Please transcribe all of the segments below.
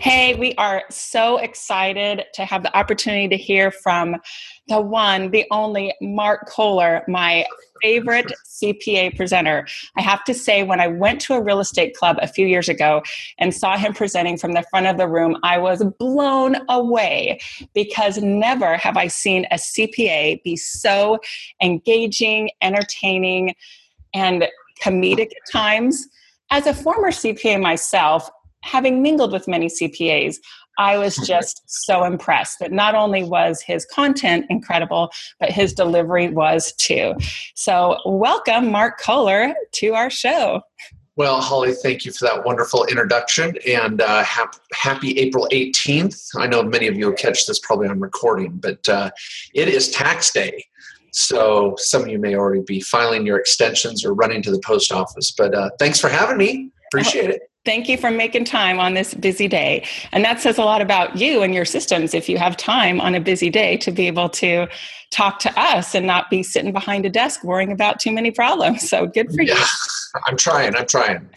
Hey, we are so excited to have the opportunity to hear from the one, the only Mark Kohler, my favorite CPA presenter. I have to say, when I went to a real estate club a few years ago and saw him presenting from the front of the room, I was blown away because never have I seen a CPA be so engaging, entertaining, and comedic at times. As a former CPA myself, having mingled with many CPAs, I was just so impressed that not only was his content incredible, but his delivery was too. So, welcome, Mark Kohler, to our show. Well, Holly, thank you for that wonderful introduction and uh, hap- happy April 18th. I know many of you will catch this probably on recording, but uh, it is tax day. So some of you may already be filing your extensions or running to the post office. But uh, thanks for having me. Appreciate it. Thank you for making time on this busy day. And that says a lot about you and your systems if you have time on a busy day to be able to talk to us and not be sitting behind a desk worrying about too many problems. So good for yeah, you. I'm trying. I'm trying.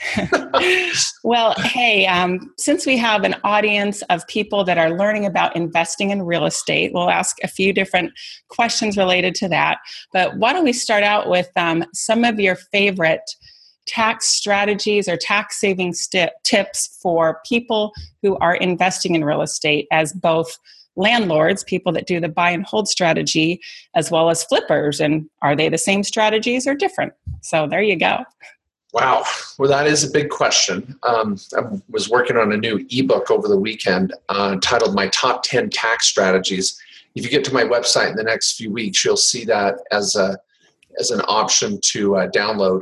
well, hey, um, since we have an audience of people that are learning about investing in real estate, we'll ask a few different questions related to that. But why don't we start out with um, some of your favorite tax strategies or tax saving st- tips for people who are investing in real estate as both landlords, people that do the buy and hold strategy, as well as flippers. And are they the same strategies or different? So there you go. Wow. Well, that is a big question. Um, I was working on a new ebook over the weekend uh, titled My Top 10 Tax Strategies. If you get to my website in the next few weeks, you'll see that as, a, as an option to uh, download.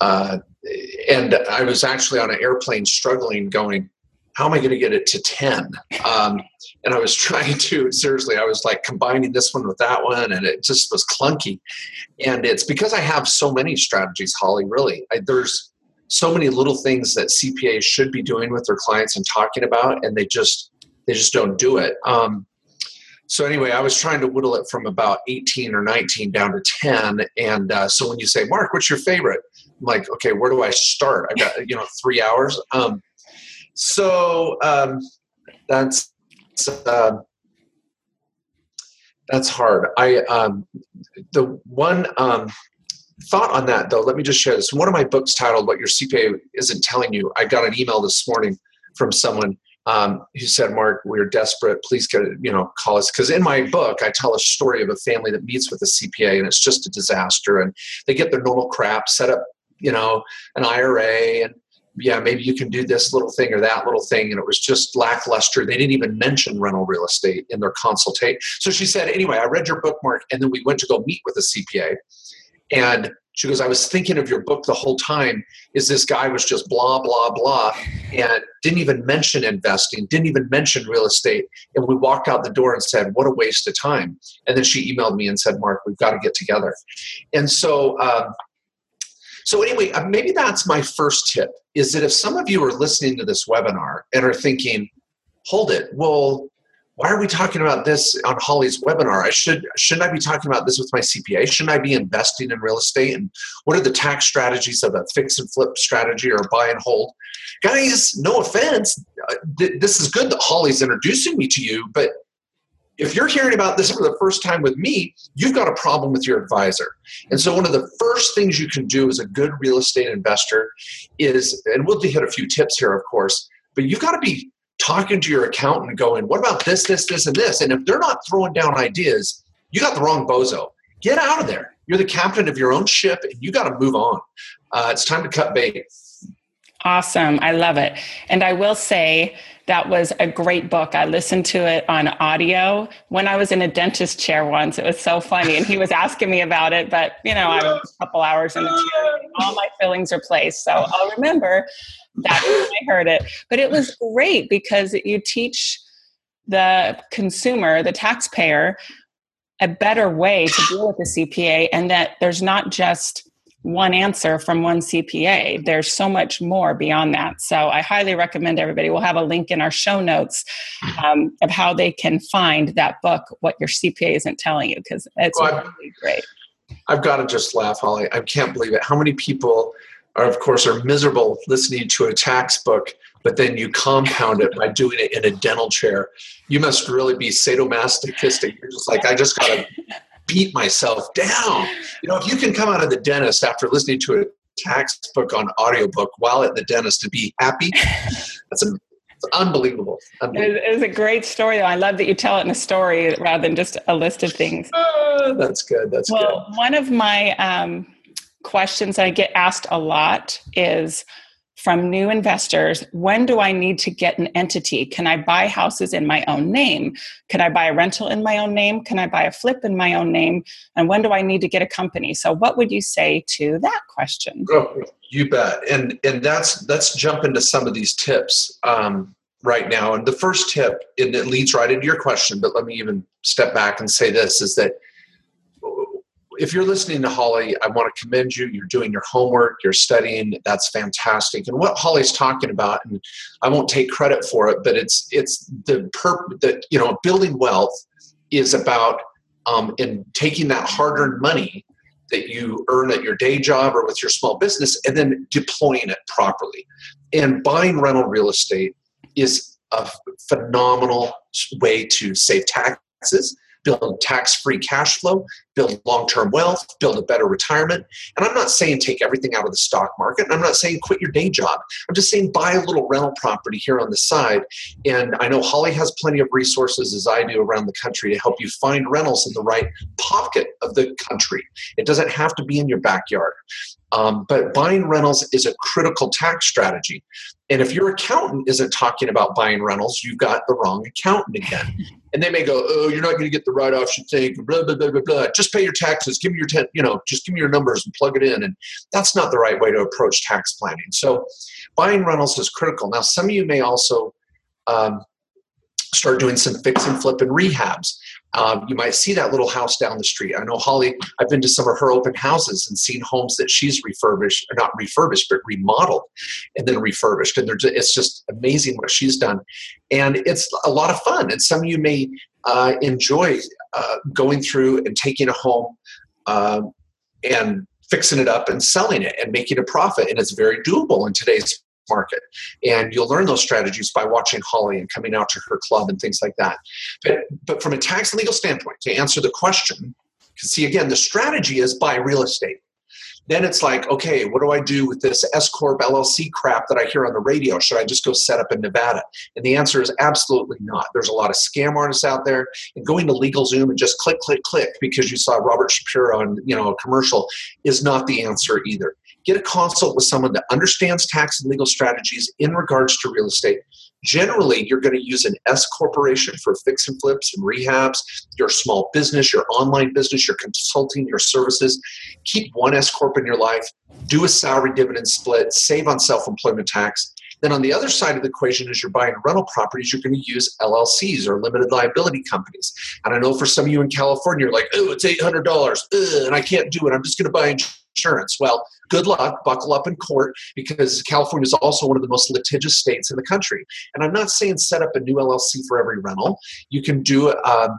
Uh, and I was actually on an airplane struggling, going, how am I going to get it to 10? Um, and I was trying to, seriously, I was like combining this one with that one, and it just was clunky. And it's because I have so many strategies, Holly, really. I, there's so many little things that CPAs should be doing with their clients and talking about, and they just they just don't do it. Um, so anyway, I was trying to whittle it from about 18 or 19 down to 10. And uh, so when you say, Mark, what's your favorite? Like, okay, where do I start? I've got, you know, three hours. Um, so um, that's, uh, that's hard. I, um, the one um, thought on that though, let me just share this. One of my books titled What Your CPA Isn't Telling You, I got an email this morning from someone um, he said, "Mark, we're desperate. Please get you know call us." Because in my book, I tell a story of a family that meets with a CPA, and it's just a disaster. And they get their normal crap, set up, you know, an IRA, and yeah, maybe you can do this little thing or that little thing, and it was just lackluster. They didn't even mention rental real estate in their consultation. So she said, "Anyway, I read your bookmark. And then we went to go meet with a CPA." And she goes, I was thinking of your book the whole time. Is this guy was just blah, blah, blah, and didn't even mention investing, didn't even mention real estate. And we walked out the door and said, What a waste of time. And then she emailed me and said, Mark, we've got to get together. And so, um, so anyway, uh, maybe that's my first tip is that if some of you are listening to this webinar and are thinking, hold it, well, why are we talking about this on Holly's webinar? I should shouldn't I be talking about this with my CPA? Shouldn't I be investing in real estate? And what are the tax strategies of a fix and flip strategy or buy and hold? Guys, no offense, uh, this is good that Holly's introducing me to you, but if you're hearing about this for the first time with me, you've got a problem with your advisor. And so, one of the first things you can do as a good real estate investor is, and we'll hit a few tips here, of course, but you've got to be talking to your accountant going, what about this, this, this, and this? And if they're not throwing down ideas, you got the wrong bozo. Get out of there. You're the captain of your own ship and you got to move on. Uh, it's time to cut bait. Awesome. I love it. And I will say that was a great book. I listened to it on audio when I was in a dentist chair once. It was so funny. And he was asking me about it, but you know, I was a couple hours in the chair. All my fillings are placed. So I'll remember that when I heard it. But it was great because you teach the consumer, the taxpayer, a better way to deal with the CPA and that there's not just one answer from one CPA. There's so much more beyond that. So I highly recommend everybody. We'll have a link in our show notes um, of how they can find that book, What Your CPA Isn't Telling You, because it's well, really great. I've got to just laugh, Holly. I can't believe it. How many people are, of course, are miserable listening to a tax book but then you compound it by doing it in a dental chair. You must really be sadomasochistic. You're just like, I just got to beat myself down. You know, if you can come out of the dentist after listening to a tax book on audiobook while at the dentist to be happy, that's a, unbelievable. unbelievable. It is a great story. I love that you tell it in a story rather than just a list of things. Uh, that's good. That's well, good. one of my um, questions I get asked a lot is from new investors when do I need to get an entity? Can I buy houses in my own name? Can I buy a rental in my own name? Can I buy a flip in my own name? And when do I need to get a company? So, what would you say to that question? Oh, you bet. And and that's let's jump into some of these tips um, right now. And the first tip, and it leads right into your question, but let me even step back and say this: is that if you're listening to Holly, I want to commend you. You're doing your homework, you're studying. That's fantastic. And what Holly's talking about, and I won't take credit for it, but it's it's the perp that you know building wealth is about um, in taking that hard-earned money that you earn at your day job or with your small business and then deploying it properly. And buying rental real estate is a phenomenal way to save taxes build tax free cash flow, build long term wealth, build a better retirement. And I'm not saying take everything out of the stock market. I'm not saying quit your day job. I'm just saying buy a little rental property here on the side. And I know Holly has plenty of resources, as I do, around the country to help you find rentals in the right pocket of the country. It doesn't have to be in your backyard. Um, but buying rentals is a critical tax strategy. And if your accountant isn't talking about buying rentals, you've got the wrong accountant again. And they may go, "Oh, you're not going to get the write-offs you think." Blah blah blah blah blah. Just pay your taxes. Give me your ten. You know, just give me your numbers and plug it in. And that's not the right way to approach tax planning. So, buying rentals is critical. Now, some of you may also um, start doing some fix and flip and rehabs. Um, you might see that little house down the street. I know Holly, I've been to some of her open houses and seen homes that she's refurbished, or not refurbished, but remodeled and then refurbished. And it's just amazing what she's done. And it's a lot of fun. And some of you may uh, enjoy uh, going through and taking a home uh, and fixing it up and selling it and making a profit. And it's very doable in today's market. And you'll learn those strategies by watching Holly and coming out to her club and things like that. But, but from a tax legal standpoint, to answer the question, see, again, the strategy is buy real estate. Then it's like, okay, what do I do with this S Corp LLC crap that I hear on the radio? Should I just go set up in Nevada? And the answer is absolutely not. There's a lot of scam artists out there, and going to LegalZoom and just click, click, click because you saw Robert Shapiro on you know a commercial is not the answer either get a consult with someone that understands tax and legal strategies in regards to real estate. Generally, you're going to use an S corporation for fix and flips and rehabs, your small business, your online business, your consulting, your services. Keep one S corp in your life, do a salary dividend split, save on self employment tax. Then on the other side of the equation, as you're buying rental properties, you're going to use LLCs or limited liability companies. And I know for some of you in California, you're like, oh, it's $800 and I can't do it. I'm just going to buy insurance. Well, good luck, buckle up in court because California is also one of the most litigious states in the country. And I'm not saying set up a new LLC for every rental. You can do um,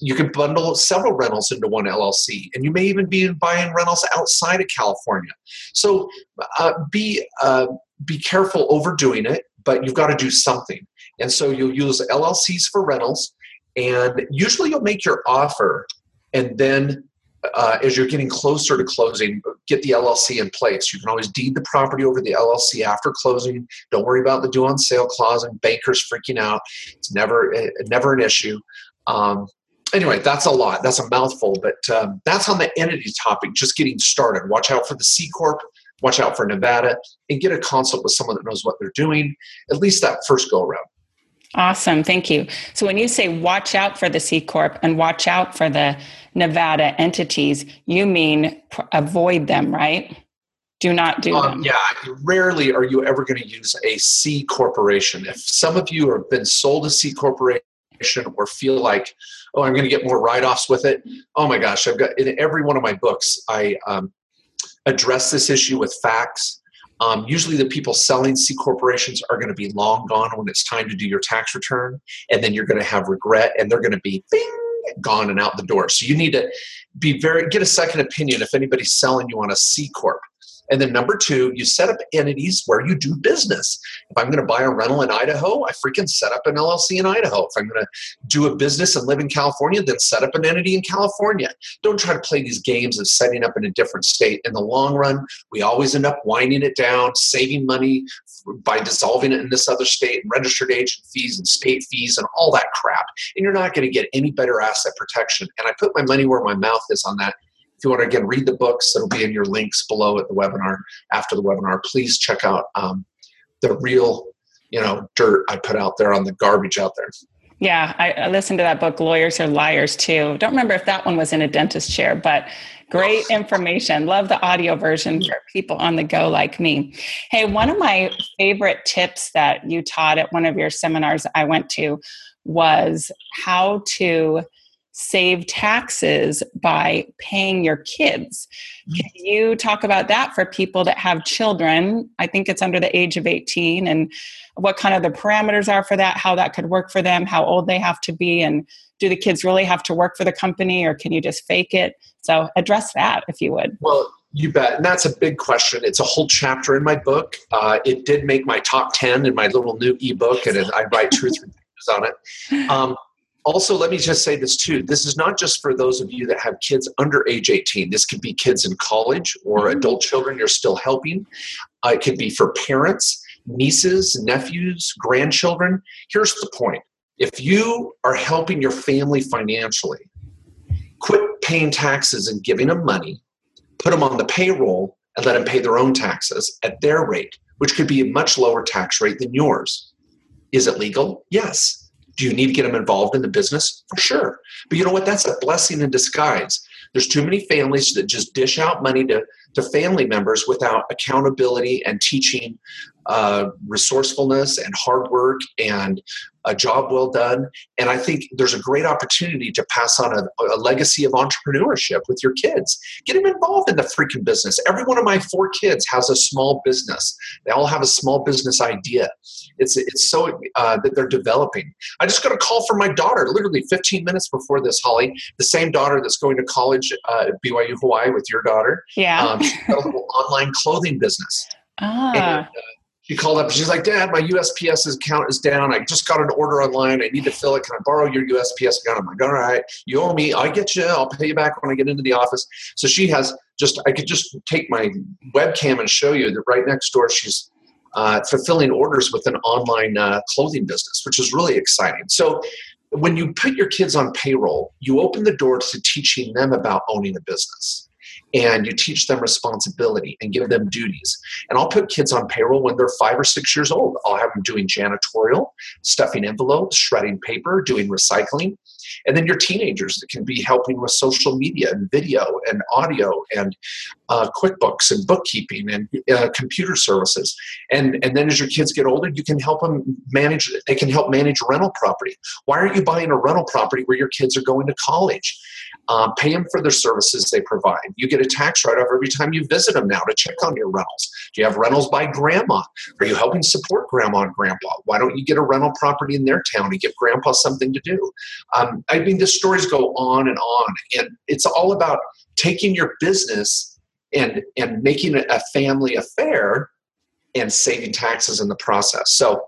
you can bundle several rentals into one LLC, and you may even be buying rentals outside of California. So uh, be uh, be careful overdoing it, but you've got to do something. And so you'll use LLCs for rentals, and usually you'll make your offer, and then uh, as you're getting closer to closing, get the LLC in place. You can always deed the property over the LLC after closing. Don't worry about the due on sale clause and bankers freaking out. It's never eh, never an issue. Um, anyway, that's a lot. That's a mouthful, but um, that's on the entity topic. Just getting started. Watch out for the C corp. Watch out for Nevada, and get a consult with someone that knows what they're doing. At least that first go around. Awesome. Thank you. So when you say watch out for the C Corp and watch out for the Nevada entities, you mean avoid them, right? Do not do um, them. Yeah, rarely are you ever going to use a C corporation. If some of you have been sold a C corporation, or feel like, oh, I'm going to get more write offs with it. Oh my gosh, I've got in every one of my books, I um, address this issue with facts. Um, usually, the people selling C corporations are going to be long gone when it's time to do your tax return, and then you're going to have regret, and they're going to be bing, gone and out the door. So you need to be very get a second opinion if anybody's selling you on a C corp. And then number two, you set up entities where you do business. If I'm going to buy a rental in Idaho, I freaking set up an LLC in Idaho. If I'm going to do a business and live in California, then set up an entity in California. Don't try to play these games of setting up in a different state. In the long run, we always end up winding it down, saving money by dissolving it in this other state, registered agent fees and state fees and all that crap. And you're not going to get any better asset protection. And I put my money where my mouth is on that if you want to again read the books, that'll be in your links below at the webinar. After the webinar, please check out um, the real, you know, dirt I put out there on the garbage out there. Yeah, I, I listened to that book, Lawyers Are Liars, too. Don't remember if that one was in a dentist chair, but great information. Love the audio version for people on the go like me. Hey, one of my favorite tips that you taught at one of your seminars I went to was how to save taxes by paying your kids. Can you talk about that for people that have children? I think it's under the age of 18 and what kind of the parameters are for that, how that could work for them, how old they have to be, and do the kids really have to work for the company or can you just fake it? So address that if you would. Well, you bet. And that's a big question. It's a whole chapter in my book. Uh, it did make my top 10 in my little new ebook, and I write truth reviews on it. Um, also let me just say this too. This is not just for those of you that have kids under age 18 this could be kids in college or mm-hmm. adult children you're still helping. Uh, it could be for parents nieces nephews grandchildren. Here's the point. If you are helping your family financially quit paying taxes and giving them money put them on the payroll and let them pay their own taxes at their rate which could be a much lower tax rate than yours. Is it legal? Yes do you need to get them involved in the business? For sure. But you know what? That's a blessing in disguise. There's too many families that just dish out money to, to family members without accountability and teaching uh, resourcefulness and hard work and a job well done. And I think there's a great opportunity to pass on a, a, legacy of entrepreneurship with your kids. Get them involved in the freaking business. Every one of my four kids has a small business. They all have a small business idea. It's it's so uh, that they're developing. I just got a call from my daughter, literally 15 minutes before this, Holly. The same daughter that's going to college uh, at BYU Hawaii with your daughter. Yeah, um, she's got a little online clothing business. Ah. And, uh, she called up. She's like, Dad, my USPS account is down. I just got an order online. I need to fill it. Can I borrow your USPS account? I'm like, all right, you owe me. I get you. I'll pay you back when I get into the office. So she has just, I could just take my webcam and show you that right next door, she's uh, fulfilling orders with an online uh, clothing business, which is really exciting. So when you put your kids on payroll, you open the door to teaching them about owning a business and you teach them responsibility and give them duties. And I'll put kids on payroll when they're five or six years old. I'll have them doing janitorial, stuffing envelopes, shredding paper, doing recycling. And then your teenagers can be helping with social media and video and audio and uh, QuickBooks and bookkeeping and uh, computer services. And, and then as your kids get older, you can help them manage, they can help manage rental property. Why aren't you buying a rental property where your kids are going to college? Um, pay them for the services they provide. You get a tax write off every time you visit them now to check on your rentals. Do you have rentals by grandma? Are you helping support grandma and grandpa? Why don't you get a rental property in their town to give grandpa something to do? Um, I mean, the stories go on and on, and it's all about taking your business and and making it a family affair and saving taxes in the process. So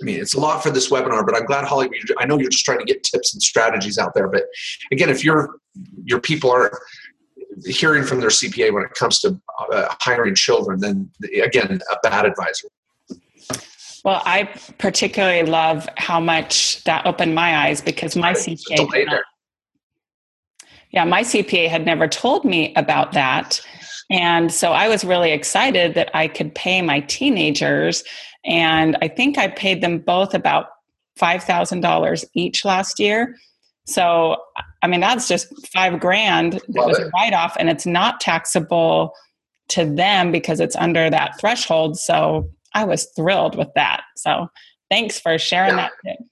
I mean, it's a lot for this webinar, but I'm glad, Holly. I know you're just trying to get tips and strategies out there. But again, if your your people are hearing from their CPA when it comes to uh, hiring children, then again, a bad advisor. Well, I particularly love how much that opened my eyes because my CPA. yeah, my CPA had never told me about that. And so I was really excited that I could pay my teenagers and I think I paid them both about $5,000 each last year. So, I mean, that's just five grand that was a write off, and it's not taxable to them because it's under that threshold. So, I was thrilled with that. So, thanks for sharing yeah. that tip.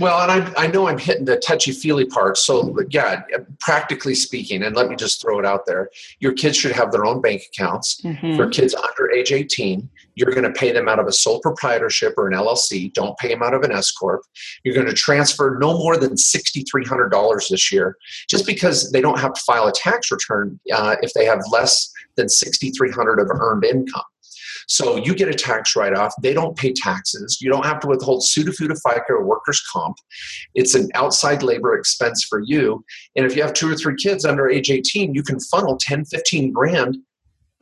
Well, and I, I know I'm hitting the touchy feely part. So, yeah, practically speaking, and let me just throw it out there your kids should have their own bank accounts. Mm-hmm. For kids under age 18, you're going to pay them out of a sole proprietorship or an LLC. Don't pay them out of an S Corp. You're going to transfer no more than $6,300 this year just because they don't have to file a tax return uh, if they have less than 6,300 of earned income. So you get a tax write off. They don't pay taxes. You don't have to withhold SUTA-Futa FICA or workers' comp. It's an outside labor expense for you. And if you have two or three kids under age 18, you can funnel 10, 15 grand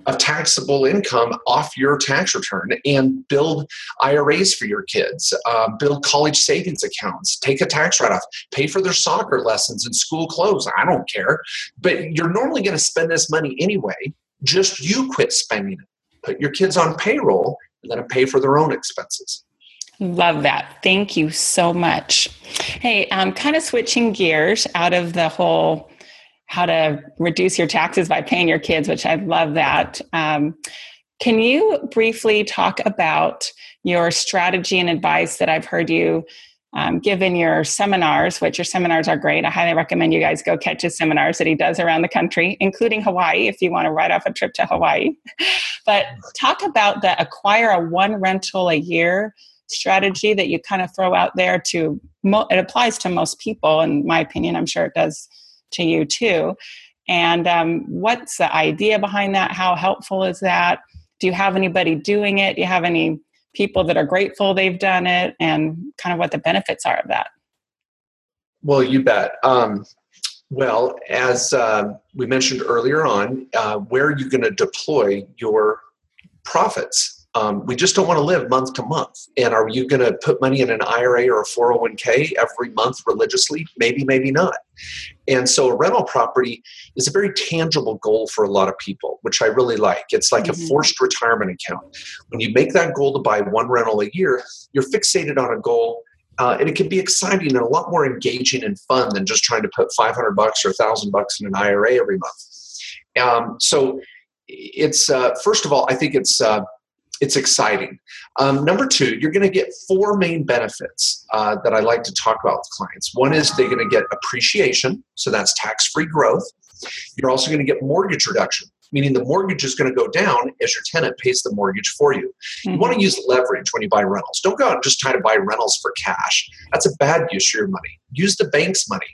of taxable income off your tax return and build IRAs for your kids, uh, build college savings accounts, take a tax write off, pay for their soccer lessons and school clothes. I don't care. But you're normally going to spend this money anyway. Just you quit spending it put your kids on payroll and let them pay for their own expenses. Love that. Thank you so much. Hey, I'm kind of switching gears out of the whole how to reduce your taxes by paying your kids, which I love that. Um, can you briefly talk about your strategy and advice that I've heard you um, given your seminars, which your seminars are great. I highly recommend you guys go catch his seminars that he does around the country, including Hawaii, if you want to write off a trip to Hawaii. but talk about the acquire a one rental a year strategy that you kind of throw out there to, it applies to most people, in my opinion. I'm sure it does to you too. And um, what's the idea behind that? How helpful is that? Do you have anybody doing it? Do you have any people that are grateful they've done it and kind of what the benefits are of that. Well you bet. Um, well as uh, we mentioned earlier on uh, where are you going to deploy your profits um, we just don't want to live month to month. And are you going to put money in an IRA or a 401k every month religiously? Maybe, maybe not. And so a rental property is a very tangible goal for a lot of people, which I really like. It's like mm-hmm. a forced retirement account. When you make that goal to buy one rental a year, you're fixated on a goal. Uh, and it can be exciting and a lot more engaging and fun than just trying to put 500 bucks or 1000 bucks in an IRA every month. Um, so it's, uh, first of all, I think it's, uh, it's exciting. Um, number two, you're going to get four main benefits uh, that I like to talk about with clients. One is they're going to get appreciation, so that's tax free growth. You're also going to get mortgage reduction, meaning the mortgage is going to go down as your tenant pays the mortgage for you. Mm-hmm. You want to use leverage when you buy rentals. Don't go out and just try to buy rentals for cash. That's a bad use of your money. Use the bank's money.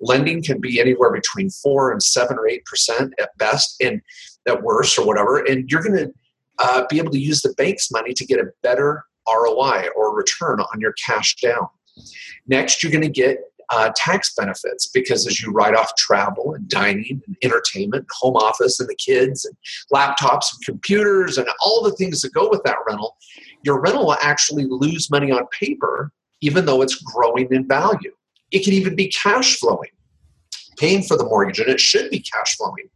Lending can be anywhere between four and seven or eight percent at best, and at worst or whatever. And you're going to uh, be able to use the bank's money to get a better ROI or return on your cash down. Next, you're going to get uh, tax benefits because as you write off travel and dining and entertainment, home office and the kids and laptops and computers and all the things that go with that rental, your rental will actually lose money on paper even though it's growing in value. It can even be cash flowing paying for the mortgage and it should be cash flowing.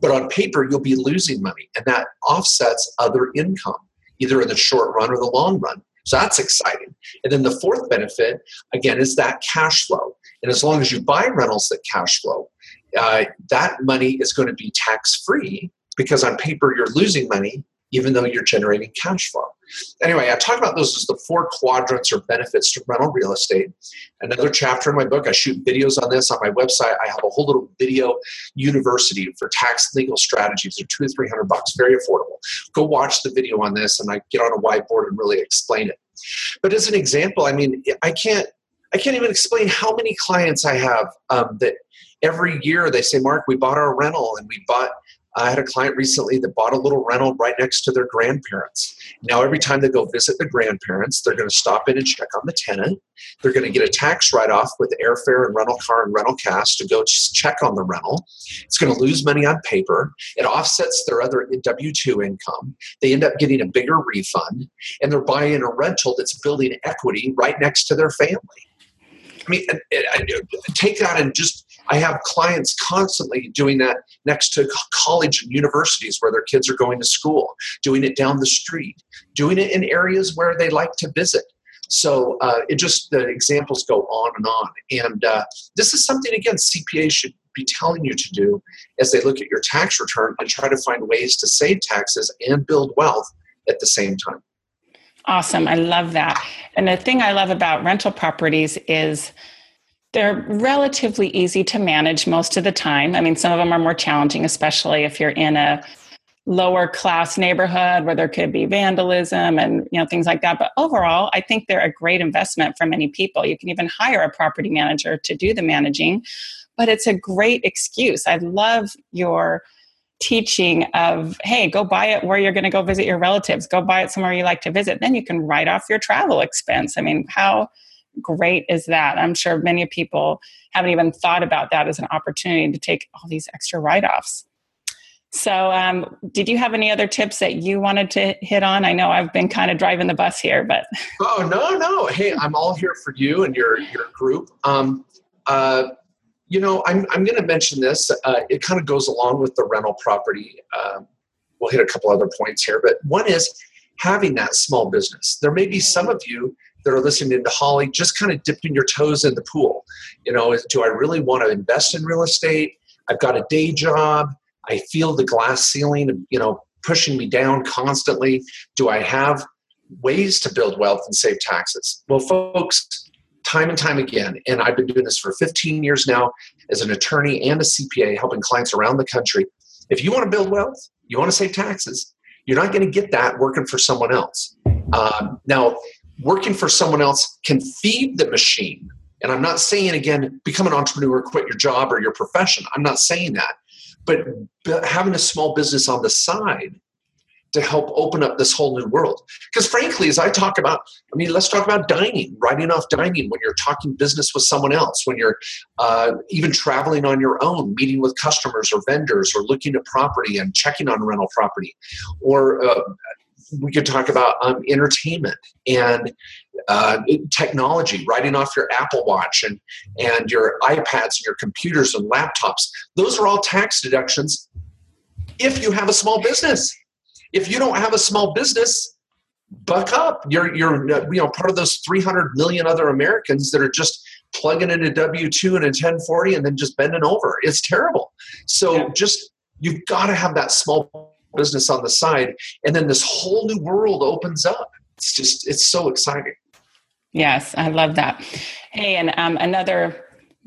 But on paper, you'll be losing money and that offsets other income, either in the short run or the long run. So that's exciting. And then the fourth benefit, again, is that cash flow. And as long as you buy rentals that cash flow, uh, that money is going to be tax free because on paper you're losing money even though you're generating cash flow. Anyway, I talk about those as the four quadrants or benefits to rental real estate. Another chapter in my book, I shoot videos on this on my website. I have a whole little video university for tax legal strategies. They're two or three hundred bucks, very affordable. Go watch the video on this, and I get on a whiteboard and really explain it. But as an example, I mean, I can't, I can't even explain how many clients I have um, that every year they say, "Mark, we bought our rental and we bought." I had a client recently that bought a little rental right next to their grandparents. Now, every time they go visit the grandparents, they're going to stop in and check on the tenant. They're going to get a tax write off with airfare and rental car and rental cash to go check on the rental. It's going to lose money on paper. It offsets their other W 2 income. They end up getting a bigger refund, and they're buying a rental that's building equity right next to their family. I mean, take that and just I have clients constantly doing that next to college and universities where their kids are going to school, doing it down the street, doing it in areas where they like to visit. So uh, it just the examples go on and on, and uh, this is something again CPA should be telling you to do as they look at your tax return and try to find ways to save taxes and build wealth at the same time. Awesome. I love that. And the thing I love about rental properties is they're relatively easy to manage most of the time. I mean, some of them are more challenging, especially if you're in a lower class neighborhood where there could be vandalism and you know things like that. But overall i think they're a great investment for many people. You can even hire a property manager to do the managing but it's a great excuse. I love your teaching of hey go buy it where you're going to go visit your relatives. Go buy it somewhere you like to visit. Then you can write off your travel expense. I mean how great is that i'm sure many people haven't even thought about that as an opportunity to take all these extra write-offs so, um, did you have any other tips that you wanted to hit on? I know I've been kind of driving the bus here, but oh no, no, hey, I'm all here for you and your your group. Um, uh, you know, I'm I'm going to mention this. Uh, it kind of goes along with the rental property. Um, we'll hit a couple other points here, but one is having that small business. There may be some of you that are listening to Holly just kind of dipping your toes in the pool. You know, do I really want to invest in real estate? I've got a day job. I feel the glass ceiling, you know, pushing me down constantly. Do I have ways to build wealth and save taxes? Well, folks, time and time again, and I've been doing this for 15 years now as an attorney and a CPA, helping clients around the country. If you want to build wealth, you want to save taxes, you're not going to get that working for someone else. Um, now, working for someone else can feed the machine. And I'm not saying, again, become an entrepreneur, quit your job or your profession. I'm not saying that but having a small business on the side to help open up this whole new world. Because frankly, as I talk about, I mean, let's talk about dining, writing off dining when you're talking business with someone else, when you're uh, even traveling on your own, meeting with customers or vendors, or looking at property and checking on rental property, or uh, we could talk about um, entertainment and uh, technology, writing off your Apple Watch and, and your iPads and your computers and laptops. Those are all tax deductions if you have a small business. If you don't have a small business, buck up. You're, you're you know, part of those 300 million other Americans that are just plugging in a W 2 and a 1040 and then just bending over. It's terrible. So yeah. just, you've got to have that small business on the side and then this whole new world opens up. It's just it's so exciting. Yes i love that. Hey and um, another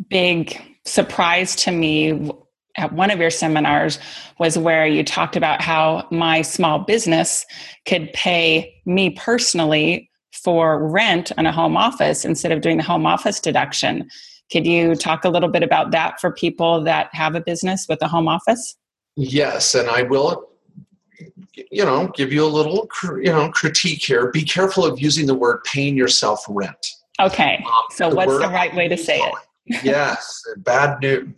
big surprise to me at one of your seminars was where you talked about how my small business could pay me personally for rent on a home office instead of doing the home office deduction. Could you talk a little bit about that for people that have a business with a home office? Yes and i will you know, give you a little, you know, critique here. Be careful of using the word paying yourself rent. Okay. Um, so the what's the right way to say it? yes. Bad news.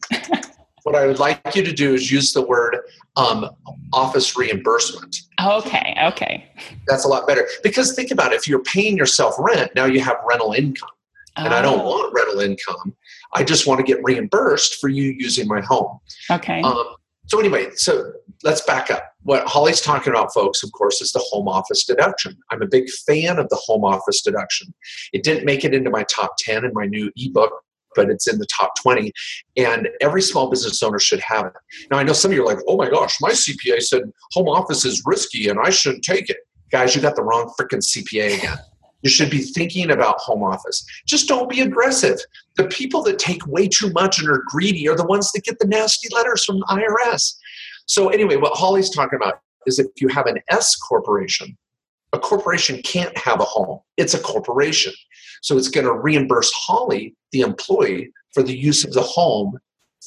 what I would like you to do is use the word um, office reimbursement. Okay. Okay. That's a lot better because think about it. If you're paying yourself rent, now you have rental income. And oh. I don't oh. want rental income. I just want to get reimbursed for you using my home. Okay. Um, so anyway, so let's back up. What Holly's talking about, folks, of course, is the home office deduction. I'm a big fan of the home office deduction. It didn't make it into my top 10 in my new ebook, but it's in the top 20. And every small business owner should have it. Now, I know some of you are like, oh my gosh, my CPA said home office is risky and I shouldn't take it. Guys, you got the wrong freaking CPA again. You should be thinking about home office. Just don't be aggressive. The people that take way too much and are greedy are the ones that get the nasty letters from the IRS. So, anyway, what Holly's talking about is if you have an S corporation, a corporation can't have a home, it's a corporation. So, it's going to reimburse Holly, the employee, for the use of the home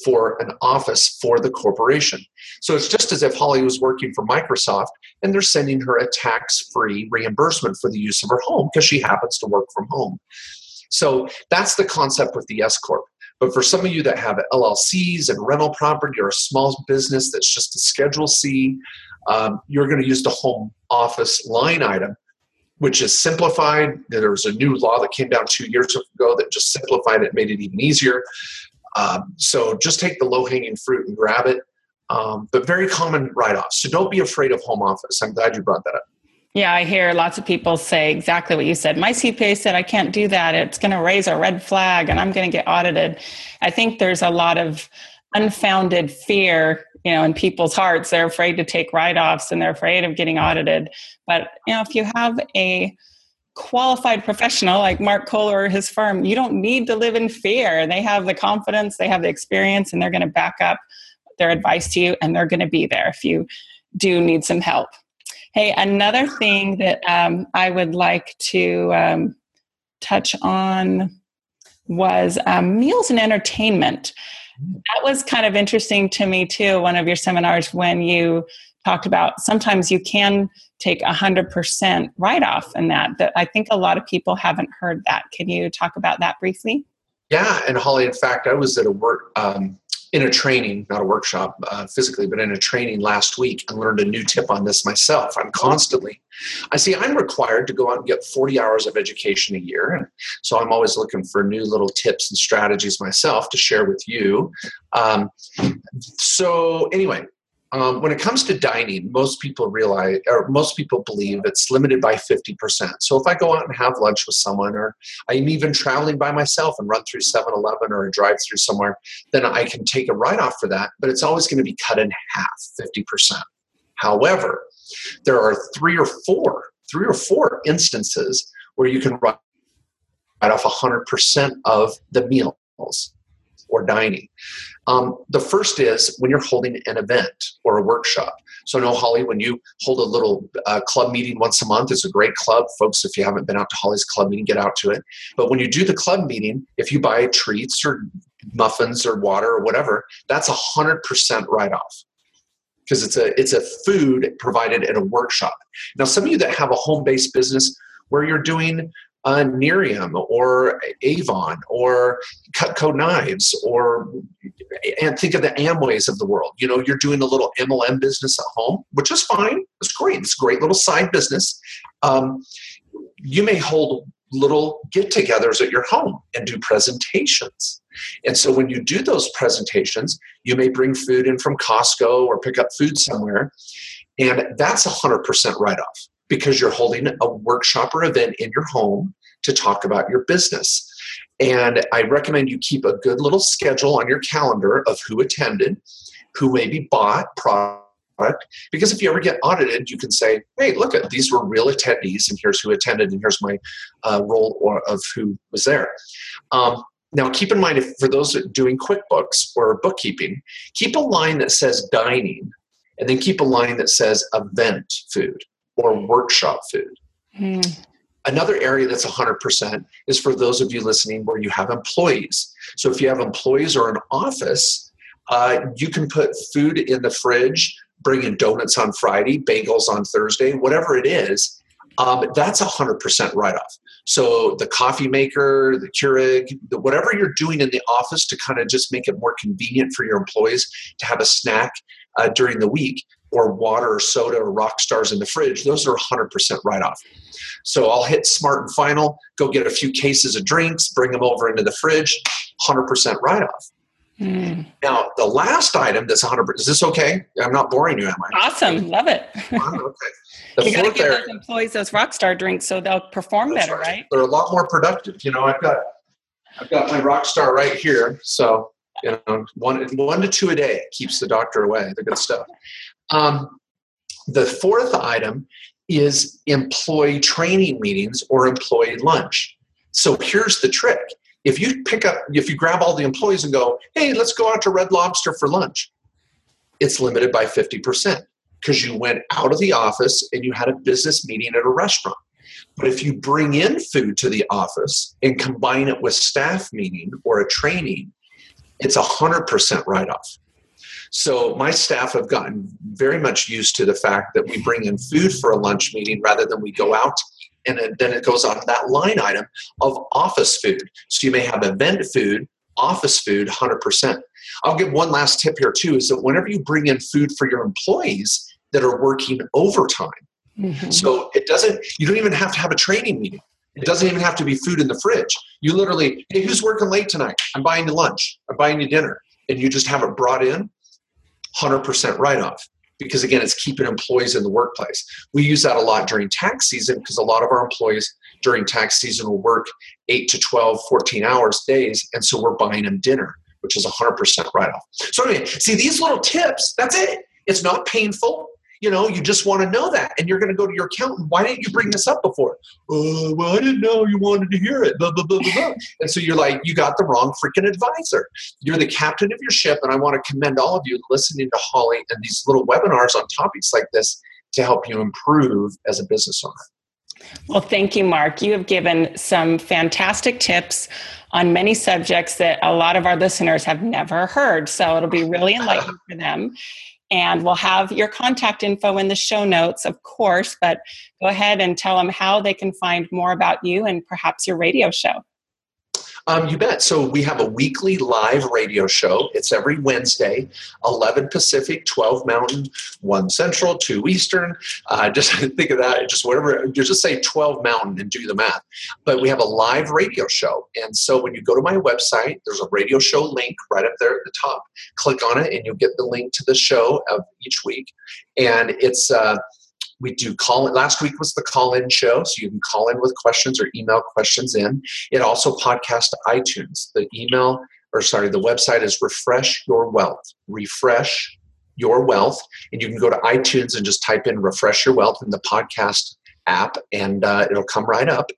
for an office for the corporation. So it's just as if Holly was working for Microsoft and they're sending her a tax free reimbursement for the use of her home because she happens to work from home. So that's the concept with the S Corp. But for some of you that have LLCs and rental property or a small business that's just a Schedule C, um, you're going to use the home office line item, which is simplified. There was a new law that came down two years ago that just simplified it, made it even easier. Um, so just take the low hanging fruit and grab it. Um, but very common write offs. So don't be afraid of home office. I'm glad you brought that up. Yeah, I hear lots of people say exactly what you said. My CPA said I can't do that. It's going to raise a red flag and I'm going to get audited. I think there's a lot of unfounded fear, you know, in people's hearts. They're afraid to take write-offs and they're afraid of getting audited. But, you know, if you have a qualified professional like Mark Kohler or his firm, you don't need to live in fear. They have the confidence, they have the experience, and they're going to back up their advice to you and they're going to be there if you do need some help. Hey, another thing that um, I would like to um, touch on was um, meals and entertainment. That was kind of interesting to me too. One of your seminars when you talked about sometimes you can take a hundred percent write off in that. That I think a lot of people haven't heard that. Can you talk about that briefly? Yeah, and Holly, in fact, I was at a work um, in a training, not a workshop uh, physically, but in a training last week and learned a new tip on this myself. I'm constantly, I see I'm required to go out and get 40 hours of education a year. And so I'm always looking for new little tips and strategies myself to share with you. Um, so, anyway, um, when it comes to dining, most people realize, or most people believe it's limited by 50%. So if I go out and have lunch with someone, or I'm even traveling by myself and run through 7 Eleven or a drive through somewhere, then I can take a write off for that, but it's always going to be cut in half, 50%. However, there are three or four, three or four instances where you can write off 100% of the meals or dining. Um, the first is when you're holding an event or a workshop. So, no, Holly, when you hold a little uh, club meeting once a month, it's a great club. Folks, if you haven't been out to Holly's club meeting, get out to it. But when you do the club meeting, if you buy treats or muffins or water or whatever, that's a 100% write off because it's a it's a food provided at a workshop. Now, some of you that have a home based business where you're doing uh, Nerium or Avon or Cutco knives or and think of the Amways of the world. You know, you're doing a little MLM business at home, which is fine. It's great. It's a great little side business. Um, you may hold little get-togethers at your home and do presentations. And so when you do those presentations, you may bring food in from Costco or pick up food somewhere, and that's a hundred percent write-off because you're holding a workshop or event in your home to talk about your business. And I recommend you keep a good little schedule on your calendar of who attended, who maybe bought product. Because if you ever get audited, you can say, hey, look at these were real attendees, and here's who attended, and here's my uh, role or, of who was there. Um, now, keep in mind, if for those doing QuickBooks or bookkeeping, keep a line that says dining, and then keep a line that says event food or workshop food. Hmm. Another area that's 100% is for those of you listening where you have employees. So if you have employees or an office, uh, you can put food in the fridge, bring in donuts on Friday, bagels on Thursday, whatever it is. Um, that's 100% write off. So the coffee maker, the Keurig, the, whatever you're doing in the office to kind of just make it more convenient for your employees to have a snack uh, during the week, or water or soda or Rockstars in the fridge, those are 100% write off. So I'll hit Smart and Final, go get a few cases of drinks, bring them over into the fridge, 100% write off. Mm. Now, the last item that's 100 is this okay? I'm not boring you, am I? Awesome. Love it. okay. The you got to give those employees those Rockstar drinks so they'll perform better, right. right? They're a lot more productive. You know, I've got I've got my Rockstar right here. So, you know, one, one to two a day keeps the doctor away, the good stuff. Um, the fourth item is employee training meetings or employee lunch. So here's the trick. If you pick up, if you grab all the employees and go, hey, let's go out to Red Lobster for lunch, it's limited by 50% because you went out of the office and you had a business meeting at a restaurant. But if you bring in food to the office and combine it with staff meeting or a training, it's a 100% write off. So my staff have gotten very much used to the fact that we bring in food for a lunch meeting rather than we go out and then it goes on that line item of office food. So you may have event food, office food, 100%. I'll give one last tip here too is that whenever you bring in food for your employees that are working overtime, mm-hmm. so it doesn't, you don't even have to have a training meeting. It doesn't even have to be food in the fridge. You literally, hey, who's working late tonight? I'm buying you lunch. I'm buying you dinner. And you just have it brought in. 100% write off because again it's keeping employees in the workplace. We use that a lot during tax season because a lot of our employees during tax season will work 8 to 12 14 hours days and so we're buying them dinner which is 100% write off so anyway see these little tips that's it. It's not painful you know, you just want to know that, and you're going to go to your accountant. Why didn't you bring this up before? Uh, well, I didn't know you wanted to hear it. Blah, blah, blah, blah, and so you're like, you got the wrong freaking advisor. You're the captain of your ship, and I want to commend all of you listening to Holly and these little webinars on topics like this to help you improve as a business owner. Well, thank you, Mark. You have given some fantastic tips on many subjects that a lot of our listeners have never heard. So it'll be really enlightening for them. And we'll have your contact info in the show notes, of course, but go ahead and tell them how they can find more about you and perhaps your radio show. Um, you bet. So we have a weekly live radio show. It's every Wednesday, 11 Pacific, 12 Mountain, 1 Central, 2 Eastern. Uh, just think of that, just whatever, you just say 12 Mountain and do the math. But we have a live radio show. And so when you go to my website, there's a radio show link right up there at the top. Click on it and you'll get the link to the show of each week. And it's, uh, we do call it. Last week was the call in show, so you can call in with questions or email questions in. It also podcasts to iTunes. The email, or sorry, the website is Refresh Your Wealth. Refresh Your Wealth. And you can go to iTunes and just type in Refresh Your Wealth in the podcast app and uh, it'll come right up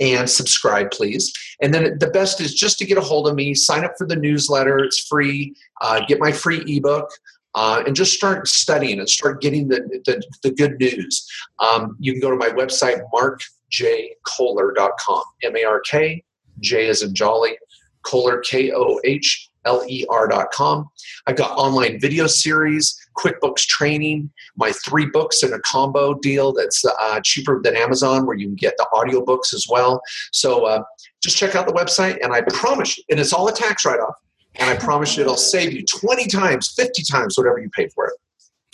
and subscribe please and then the best is just to get a hold of me sign up for the newsletter it's free uh, get my free ebook uh, and just start studying and start getting the, the, the good news. Um, you can go to my website, markjkohler.com, M A R K, J as in Jolly, Kohler, K O H L E R.com. I've got online video series, QuickBooks training, my three books in a combo deal that's uh, cheaper than Amazon, where you can get the audiobooks as well. So uh, just check out the website, and I promise you, and it's all a tax write off. And I promise you, it'll save you 20 times, 50 times whatever you pay for it.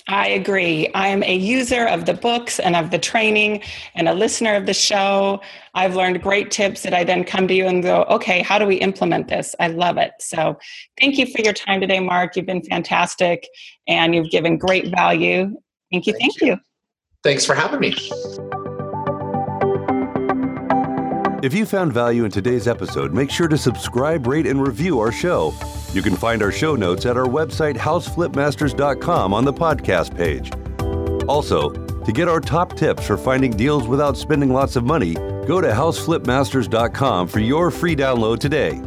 I agree. I am a user of the books and of the training and a listener of the show. I've learned great tips that I then come to you and go, okay, how do we implement this? I love it. So thank you for your time today, Mark. You've been fantastic and you've given great value. Thank you. Thank, thank you. you. Thanks for having me. If you found value in today's episode, make sure to subscribe, rate, and review our show. You can find our show notes at our website, houseflipmasters.com, on the podcast page. Also, to get our top tips for finding deals without spending lots of money, go to houseflipmasters.com for your free download today.